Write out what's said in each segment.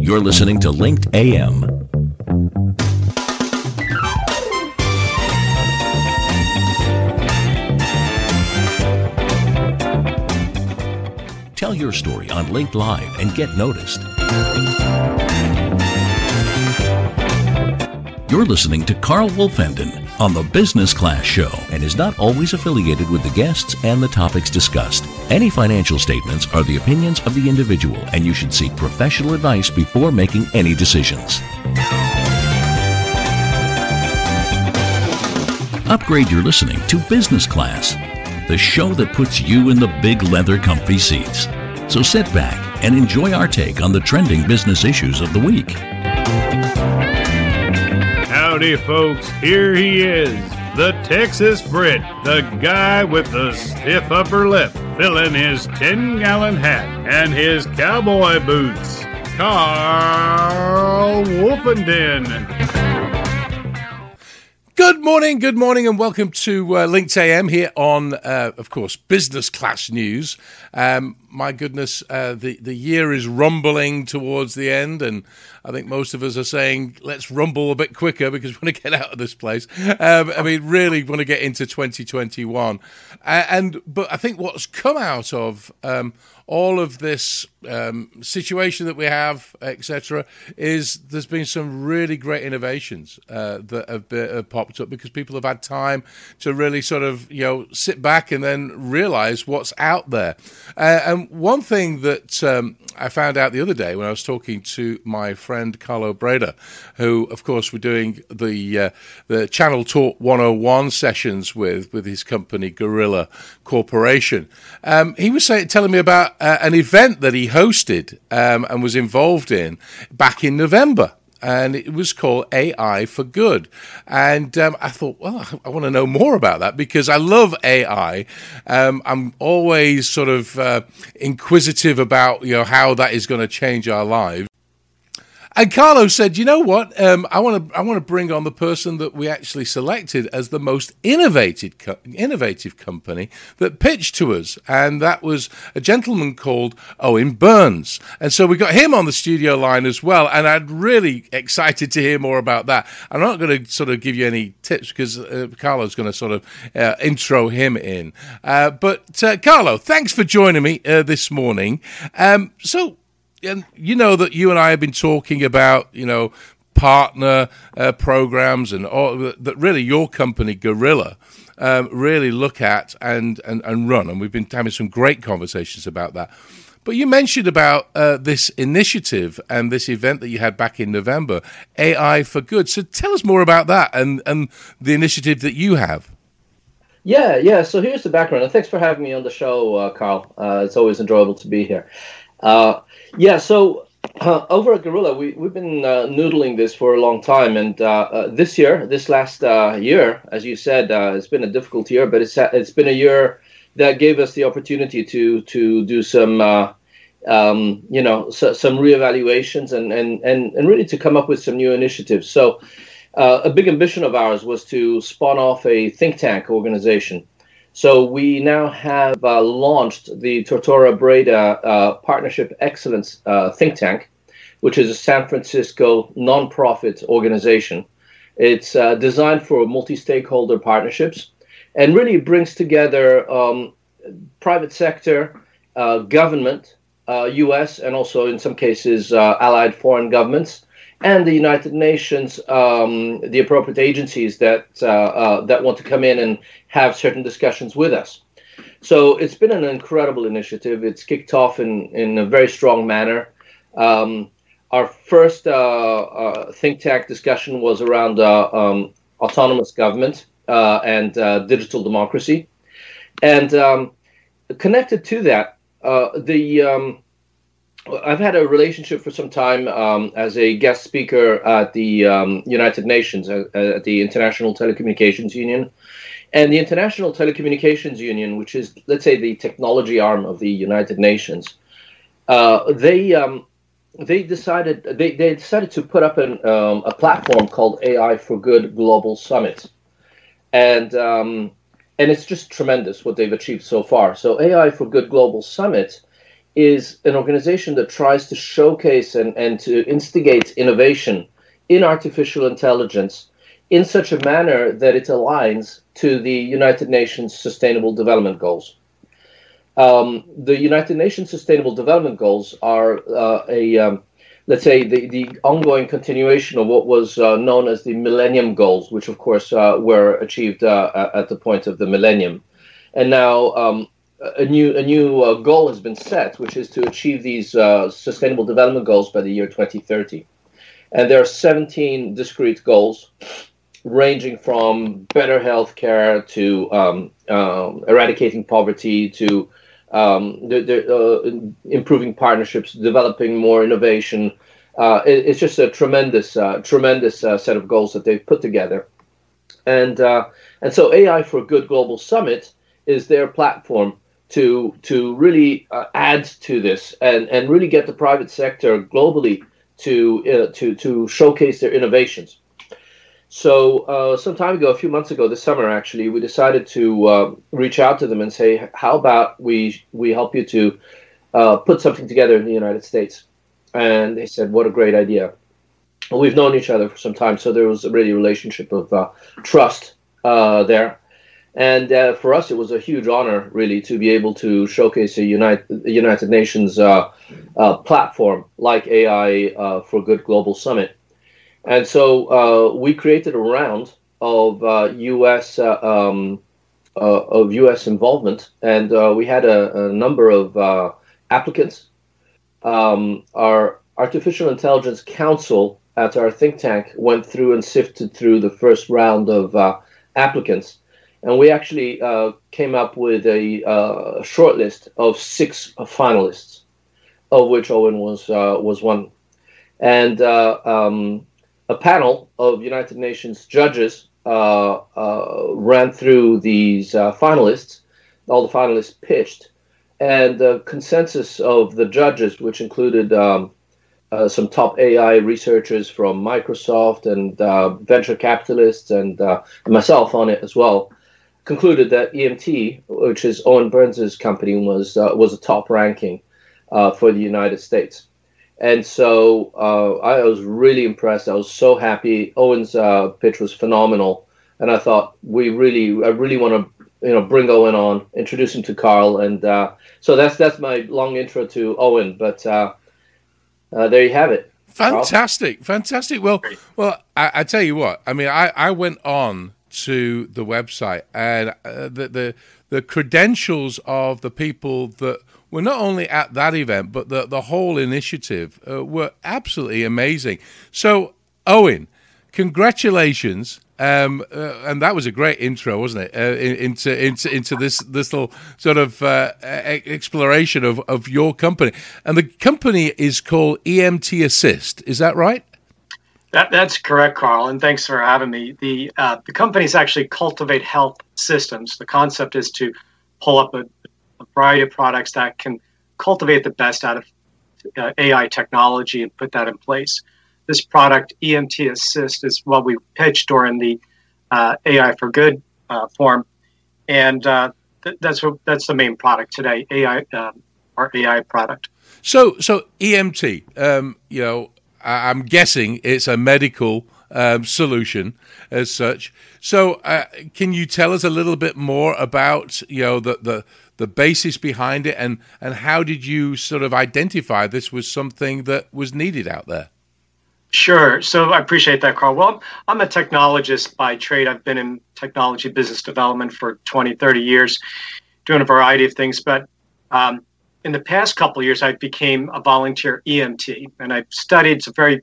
You're listening to Linked AM. Tell your story on Linked Live and get noticed. You're listening to Carl Wolfenden on the Business Class Show and is not always affiliated with the guests and the topics discussed. Any financial statements are the opinions of the individual, and you should seek professional advice before making any decisions. Upgrade your listening to Business Class, the show that puts you in the big leather comfy seats. So sit back and enjoy our take on the trending business issues of the week. Howdy, folks. Here he is, the Texas Brit, the guy with the stiff upper lip, filling his 10 gallon hat and his cowboy boots. Carl Wolfenden. Good morning, good morning, and welcome to uh, Linked AM here on, uh, of course, Business Class News. Um, my goodness, uh, the the year is rumbling towards the end, and I think most of us are saying, "Let's rumble a bit quicker because we want to get out of this place." Um, I mean, really want to get into 2021, and but I think what's come out of um, all of this um, situation that we have, etc., is there's been some really great innovations uh, that have, been, have, popped up because people have had time to really sort of you know sit back and then realize what's out there. Uh, and one thing that um, I found out the other day when I was talking to my friend Carlo Brayda, who of course we're doing the uh, the Channel Talk 101 sessions with with his company Gorilla Corporation. Um, he was saying, telling me about uh, an event that he hosted um, and was involved in back in November and it was called AI for Good. And um, I thought, well, I want to know more about that because I love AI. Um, I'm always sort of uh, inquisitive about you know how that is going to change our lives. And Carlo said, "You know what? Um, I want to I want to bring on the person that we actually selected as the most innovative co- innovative company that pitched to us, and that was a gentleman called Owen Burns. And so we got him on the studio line as well. And I'm really excited to hear more about that. I'm not going to sort of give you any tips because uh, Carlo's going to sort of uh, intro him in. Uh, but uh, Carlo, thanks for joining me uh, this morning. Um, so." And you know that you and I have been talking about, you know, partner uh, programs and all that. Really, your company, Gorilla, um, really look at and, and and run, and we've been having some great conversations about that. But you mentioned about uh, this initiative and this event that you had back in November, AI for Good. So tell us more about that and and the initiative that you have. Yeah, yeah. So here's the background. And thanks for having me on the show, uh, Carl. Uh, it's always enjoyable to be here. Uh, yeah, so uh, over at Gorilla, we, we've been uh, noodling this for a long time. And uh, uh this year, this last uh, year, as you said, uh, it's been a difficult year, but it's, it's been a year that gave us the opportunity to, to do some, um, you know, so, some reevaluations and, and, and, and really to come up with some new initiatives. So a big ambition of ours was to spawn off a think tank organization so we now have uh, launched the Tortora Brayda uh, Partnership Excellence uh, Think Tank, which is a San Francisco nonprofit organization. It's uh, designed for multi-stakeholder partnerships and really brings together um, private sector, uh, government, U.S. Uh, and also in some cases allied foreign governments and the United Nations, um, the appropriate agencies that uh, uh, that want to come in and have certain discussions with us. So it's been an incredible initiative. It's kicked off in in a very strong manner. Um, our first uh, uh think tank discussion was around uh, um, autonomous government uh, and digital democracy, and um, connected to that, the um, I've had a relationship for some time um, as a guest speaker at the um, United Nations, uh, at the International Telecommunications Union. And the International Telecommunications Union, which is, let's say, the technology arm of the United Nations, uh, they um, they decided they, they decided to put up an, um, a platform called AI for Good Global Summit, and um, and it's just tremendous what they've achieved so far. So AI for Good Global Summit is an organization that tries to showcase and, and to instigate innovation in artificial intelligence in such a manner that it aligns to the United Nations Sustainable Development Goals. Um, the United Nations Sustainable Development Goals are uh, a, um, let's say, the, the ongoing continuation of what was uh, known as the Millennium Goals, which of course uh, were achieved uh, at the point of the millennium. And now um, a new a new uh, goal has been set, which is to achieve these uh, Sustainable Development Goals by the year 2030. And there are 17 discrete goals ranging from better health care to um, um, eradicating poverty to um, the, the, uh, improving partnerships, developing more innovation. Uh, it, it's just a tremendous, uh, tremendous uh, set of goals that they've put together. And, uh, and so AI for Good Global Summit is their platform to, to really uh, add to this and, and really get the private sector globally to, to, to showcase their innovations. So uh, some time ago, a few months ago, this summer actually, we decided to uh, reach out to them and say, "How about we we help you to uh, put something together in the United States?" And they said, "What a great idea!" Well, we've known each other for some time, so there was already a relationship of uh, trust uh, there. And uh, for us, it was a huge honor, really, to be able to showcase a United, United Nations platform like AI for Good Global Summit and so uh, we created a round of uh, U.S. Uh, um, uh, of U.S. involvement, and uh, we had a, a number of uh, applicants. Um, our artificial intelligence council at our think tank went through and sifted through the first round of applicants, and we actually came up with a, a short list of six finalists, of which Owen was was one. And um, a panel of United Nations judges uh, uh, ran through these uh, finalists. All the finalists pitched, and the consensus of the judges, which included um, uh, some top AI researchers from Microsoft and uh, venture capitalists uh, and, myself on it as well, concluded that EMT, which is Owen Burns's company, was was a top ranking for the United States. And so uh, I was really impressed. I was so happy. Owen's uh, pitch was phenomenal, and I thought we really, I really want to, you know, bring Owen on, introduce him to Carl, and uh, so that's that's my long intro to Owen. But uh, uh, there you have it. Fantastic, Carl. fantastic. Well, well, I, I, tell you what. I mean, I, I went on to the website, and uh, the the the credentials of the people that were not only at that event, but the, the whole initiative uh, were absolutely amazing. So, Owen, congratulations. Um, uh, and that was a great intro, wasn't it? Uh, into into into this this little sort of uh, exploration of, of your company, and the company is called EMT Assist. Is that right? That, that's correct, Carl, and thanks for having me. The uh, the companies actually Cultivate Health Systems. The concept is to pull up a, a variety of products that can cultivate the best out of uh, AI technology and put that in place. This product, EMT Assist, is what we pitched during the uh, AI for Good uh, forum, and uh, th- that's what that's the main product today. AI, um, our AI product. So, so EMT, um, you know, I'm guessing it's a medical um, solution as such. So, uh, can you tell us a little bit more about you know the the the basis behind it, and and how did you sort of identify this was something that was needed out there? Sure. So I appreciate that, Carl. Well, I'm a technologist by trade. I've been in technology business development for 20, 30 years, doing a variety of things. But um, in the past couple years, I became a volunteer EMT, and I've studied. It's a very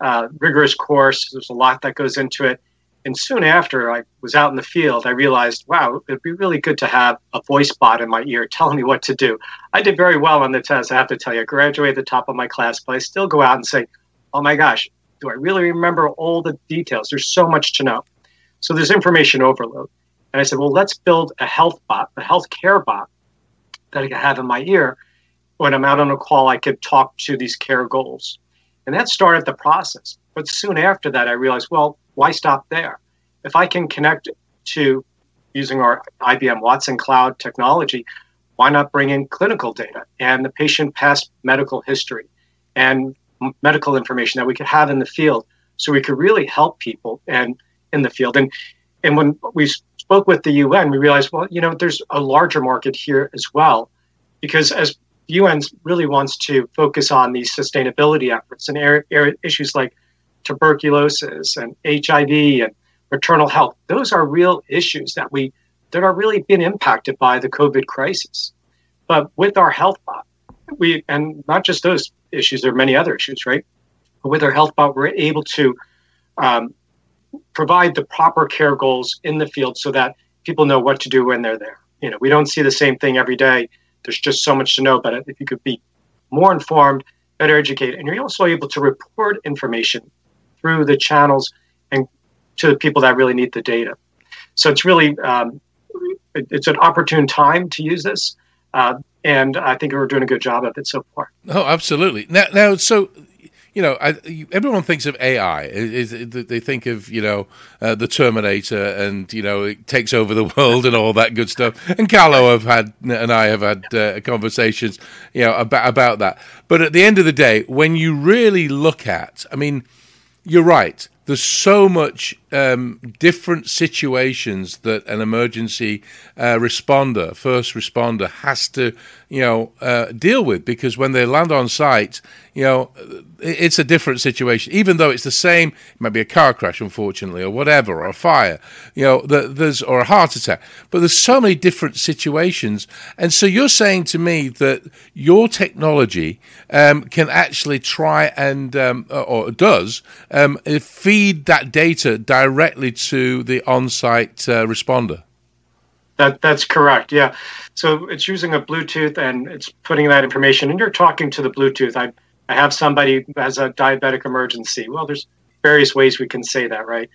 uh, rigorous course. There's a lot that goes into it. And soon after I was out in the field, I realized, wow, it'd be really good to have a voice bot in my ear telling me what to do. I did very well on the test, I have to tell you. I graduated at the top of my class, but I still go out and say, oh my gosh, do I really remember all the details? There's so much to know. So there's information overload. And I said, well, let's build a health bot, a health care bot that I can have in my ear. When I'm out on a call, I could talk to these care goals. And that started the process. But soon after that, I realized, well, why stop there? If I can connect to using our IBM Watson Cloud technology, why not bring in clinical data and the patient past medical history and medical information that we could have in the field so we could really help people and in the field and and when we spoke with the UN we realized well you know there's a larger market here as well because as the UN really wants to focus on these sustainability efforts and air, issues like tuberculosis and HIV and maternal health those are real issues that we that are really being impacted by the COVID crisis but with our health bot we and not just those issues. There are many other issues, right? But with our health bot, we're able to um, provide the proper care goals in the field so that people know what to do when they're there. You know, we don't see the same thing every day. There's just so much to know about it. If you could be more informed, better educated, and you're also able to report information through the channels and to the people that really need the data. So it's really um, it, it's an opportune time to use this. Uh, and I think we're doing a good job of it so far. Oh, absolutely. Now, now, so you know, I, everyone thinks of AI. Is, they think of you know uh, the Terminator, and you know it takes over the world and all that good stuff. And Carlo have had and I have had uh, conversations, you know, about about that. But at the end of the day, when you really look at, I mean, you're right there's so much um, different situations that an emergency uh, responder, first responder, has to, you know, uh, deal with because when they land on site, you know, it's a different situation. Even though it's the same, it might be a car crash, unfortunately, or whatever, or a fire, you know, there's or a heart attack. But there's so many different situations, and so you're saying to me that your technology um, can actually try and um, or does um, feed that data directly to the on-site uh, responder. That that's correct. Yeah. So it's using a Bluetooth and it's putting that information, and you're talking to the Bluetooth. I I have somebody who has a diabetic emergency. Well, there's various ways we can say that, right?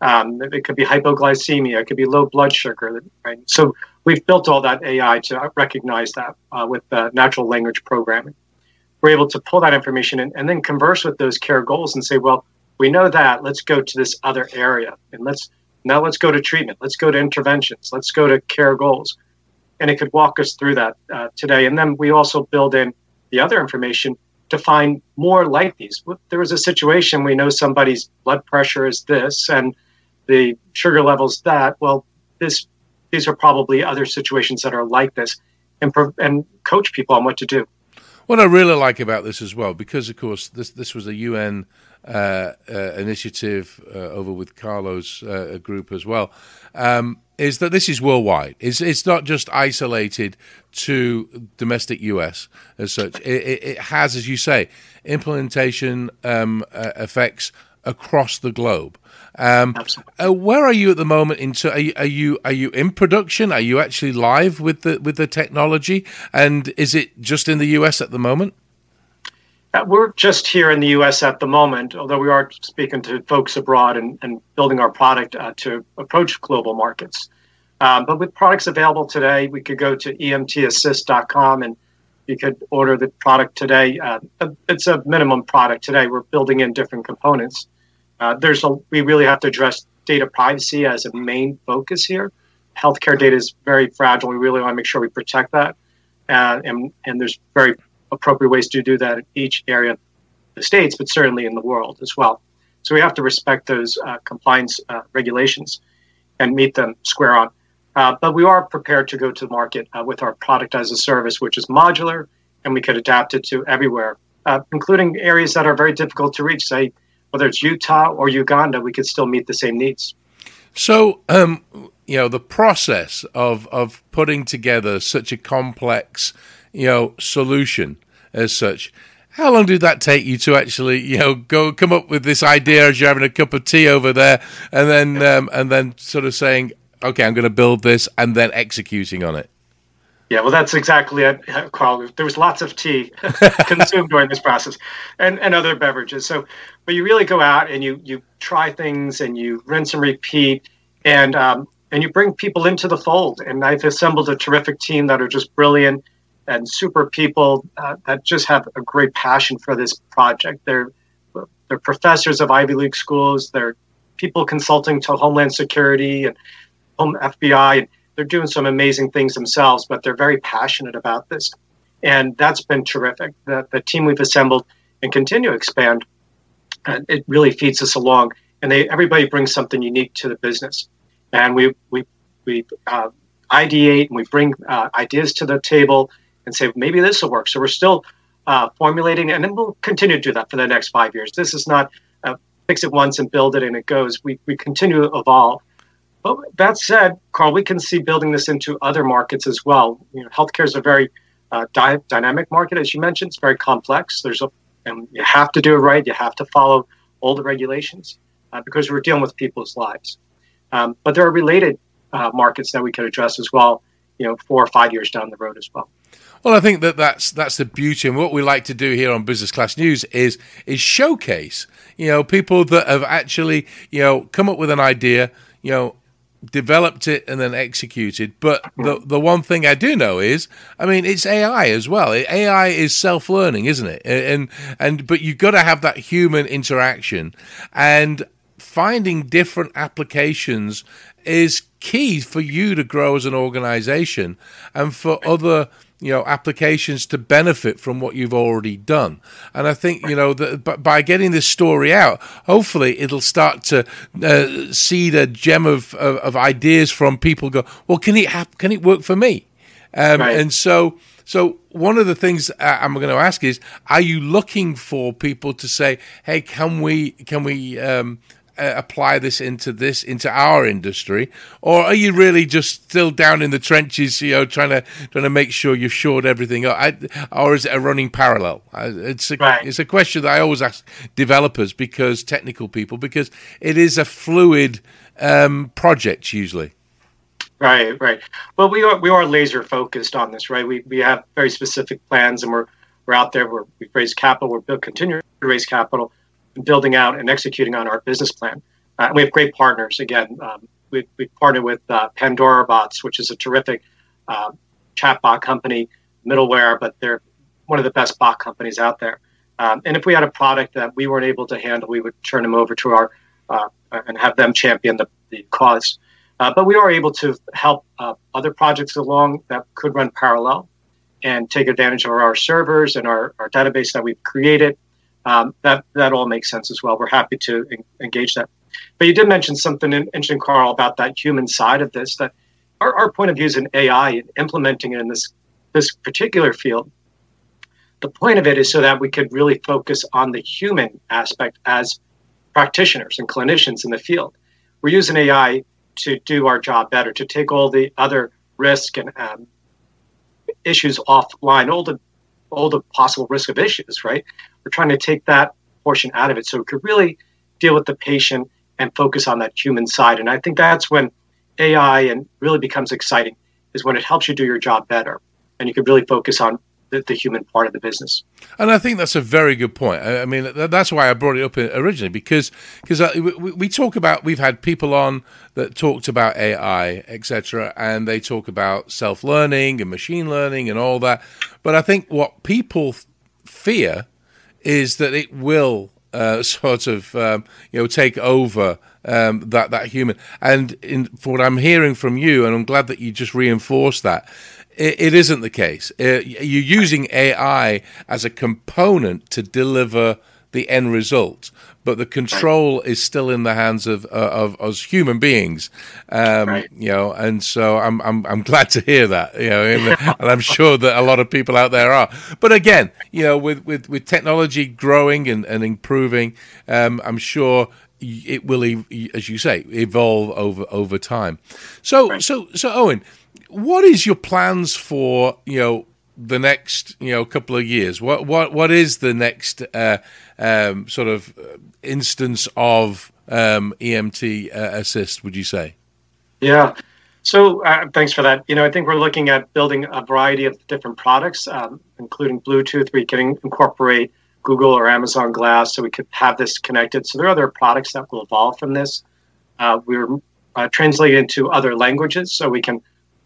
Um, it could be hypoglycemia, it could be low blood sugar, right? So we've built all that AI to recognize that uh, with uh, natural language programming. We're able to pull that information in and then converse with those care goals and say, well, we know that. Let's go to this other area and let's now let's go to treatment. Let's go to interventions. Let's go to care goals, and it could walk us through that uh, today. And then we also build in the other information to find more like these. There was a situation we know somebody's blood pressure is this and the sugar levels that. Well, this these are probably other situations that are like this, and and coach people on what to do. What I really like about this as well, because of course this this was a UN uh, uh, initiative uh, over with Carlo's uh, group as well. Um, is that this is worldwide. It's it's not just isolated to domestic US as such. It, it has, as you say, implementation um, uh, effects across the globe. Um, uh, where are you at the moment? In are you, are you are you in production? Are you actually live with the with the technology? And is it just in the US at the moment? Uh, we're just here in the U.S. at the moment, although we are speaking to folks abroad and, and building our product uh, to approach global markets. Um, but with products available today, we could go to emtassist.com and you could order the product today. Uh, it's a minimum product today. We're building in different components. Uh, there's a, we really have to address data privacy as a main focus here. Healthcare data is very fragile. We really want to make sure we protect that. Uh, and, and there's very appropriate ways to do that in each area of the states, but certainly in the world as well. So we have to respect those uh, compliance uh, regulations and meet them square on. Uh, but we are prepared to go to the market uh, with our product as a service, which is modular, and we could adapt it to everywhere, uh, including areas that are very difficult to reach. Say, whether it's Utah or Uganda, we could still meet the same needs. So, um, you know, the process of of putting together such a complex you know, solution as such. How long did that take you to actually, you know, go come up with this idea as you're having a cup of tea over there, and then um, and then sort of saying, okay, I'm going to build this, and then executing on it? Yeah, well, that's exactly it, Carl. There was lots of tea consumed during this process, and, and other beverages. So, but you really go out and you you try things and you rinse and repeat, and um, and you bring people into the fold. And I've assembled a terrific team that are just brilliant and super people uh, that just have a great passion for this project. They're they're professors of Ivy League schools. They're people consulting to Homeland Security and home FBI. And they're doing some amazing things themselves, but they're very passionate about this. And that's been terrific. The, the team we've assembled and continue to expand, uh, it really feeds us along. And they everybody brings something unique to the business. And we, we, we uh, ideate and we bring uh, ideas to the table and say, maybe this will work. So we're still uh, formulating, and then we'll continue to do that for the next five years. This is not uh, fix it once and build it and it goes. We, we continue to evolve. But that said, Carl, we can see building this into other markets as well. You know, healthcare is a very uh, dynamic market, as you mentioned. It's very complex. There's a, and you have to do it right. You have to follow all the regulations uh, because we're dealing with people's lives. Um, but there are related uh, markets that we could address as well. You know, four or five years down the road as well. Well, I think that that's that's the beauty, and what we like to do here on Business Class News is is showcase, you know, people that have actually, you know, come up with an idea, you know, developed it and then executed. But the the one thing I do know is, I mean, it's AI as well. AI is self learning, isn't it? And and but you've got to have that human interaction and finding different applications is key for you to grow as an organization and for other you know applications to benefit from what you've already done and i think you know that by getting this story out hopefully it'll start to uh, seed a gem of, of, of ideas from people go well can it hap- can it work for me um, right. and so so one of the things I'm going to ask is, are you looking for people to say, "Hey, can we can we um, uh, apply this into this into our industry, or are you really just still down in the trenches, you know, trying to trying to make sure you've shored everything up, I, or is it a running parallel? It's a right. it's a question that I always ask developers because technical people because it is a fluid um, project usually. Right, right. Well, we are we are laser focused on this, right? We we have very specific plans, and we're we're out there. We're, we've raised capital. We're continuing to raise capital building out and executing on our business plan. Uh, we have great partners. Again, um, we, we partnered with uh, Pandorabots, which is a terrific uh, chatbot company, middleware, but they're one of the best bot companies out there. Um, and if we had a product that we weren't able to handle, we would turn them over to our uh, and have them champion the, the cause. Uh, but we are able to help uh, other projects along that could run parallel and take advantage of our servers and our, our database that we've created um, that that all makes sense as well. We're happy to en- engage that. But you did mention something interesting, Carl, about that human side of this. That our, our point of view is in AI and implementing it in this this particular field. The point of it is so that we could really focus on the human aspect as practitioners and clinicians in the field. We're using AI to do our job better, to take all the other risk and um, issues offline, all the all the possible risk of issues, right? We're trying to take that portion out of it so we could really deal with the patient and focus on that human side. And I think that's when AI and really becomes exciting is when it helps you do your job better and you can really focus on the, the, human part of the business. And I think that's a very good point. I, I mean, that's why I brought it up originally because because uh, we, we, talk about we've had people on that talked about AI, etc., and they talk about self learning and machine learning and all that. But I think what people fear is that it will uh, sort of um, you know take over um, that that human. And in, for what I'm hearing from you, and I'm glad that you just reinforced that it, isn't the case. Uh, you're using AI as a component to deliver the end result, but the control is still in the hands of uh, of us human beings. Um, right. You know, and so I'm I'm I'm glad to hear that. You know, and I'm sure that a lot of people out there are. But again, you know, with with with technology growing and and improving, um, I'm sure it will, as you say, evolve over over time. So right. so so Owen, what is your plans for you know the next you know couple of years? What what what is the next uh, um, sort of instance of um, EMT uh, assist? Would you say? Yeah. So uh, thanks for that. You know, I think we're looking at building a variety of different products, um, including Bluetooth. We can incorporate Google or Amazon Glass, so we could have this connected. So there are other products that will evolve from this. Uh, we're uh, into other languages, so we can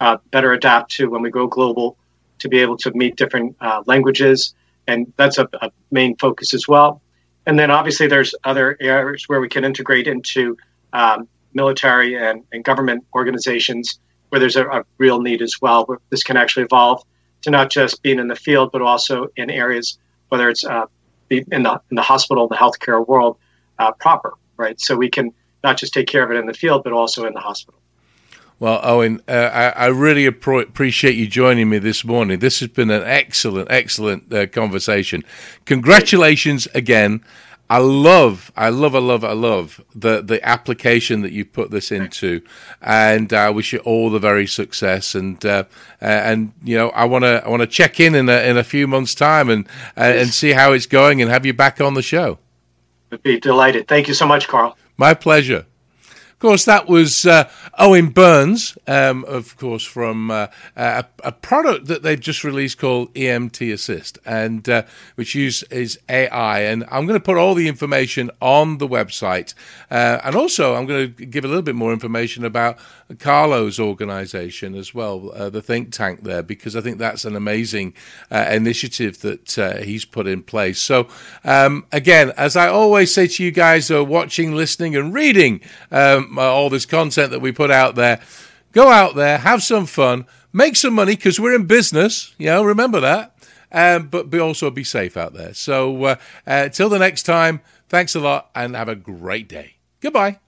uh, better adapt to when we go global to be able to meet different uh, languages. And that's a, a, main focus as well. And then obviously there's other areas where we can integrate into um, military and, and, government organizations where there's a, a real need as well, where this can actually evolve to not just being in the field, but also in areas, whether it's uh, in the in the hospital, the healthcare world uh, proper, right? So we can not just take care of it in the field, but also in the hospital. Well, Owen, uh, I, I, really appreciate you joining me this morning. This has been an excellent, excellent uh, conversation. Congratulations again. I love, I love, I love, I love the the application that you put this into, and I wish you all the very success. And uh, and you know, I want to I want to check in in a, in a few months' time and uh, and see how it's going and have you back on the show. I'd be delighted. Thank you so much, Carl. My pleasure. Of course, that was uh, Owen Burns, um, of course, from uh, a, a, product that they've just released called EMT Assist, and uh, which uses AI. And I'm going to put all the information on the website, uh, and also I'm going to give a little bit more information about Carlo's organization as well, uh, the think tank there, because I think that's an amazing uh, initiative that he's put in place. So, um, again, as I always say to you guys who are watching, listening, and reading. Um, uh, all this content that we put out there. Go out there, have some fun, make some money because we're in business. You know, remember that. Um, but be also be safe out there. So uh, uh, till the next time, thanks a lot and have a great day. Goodbye.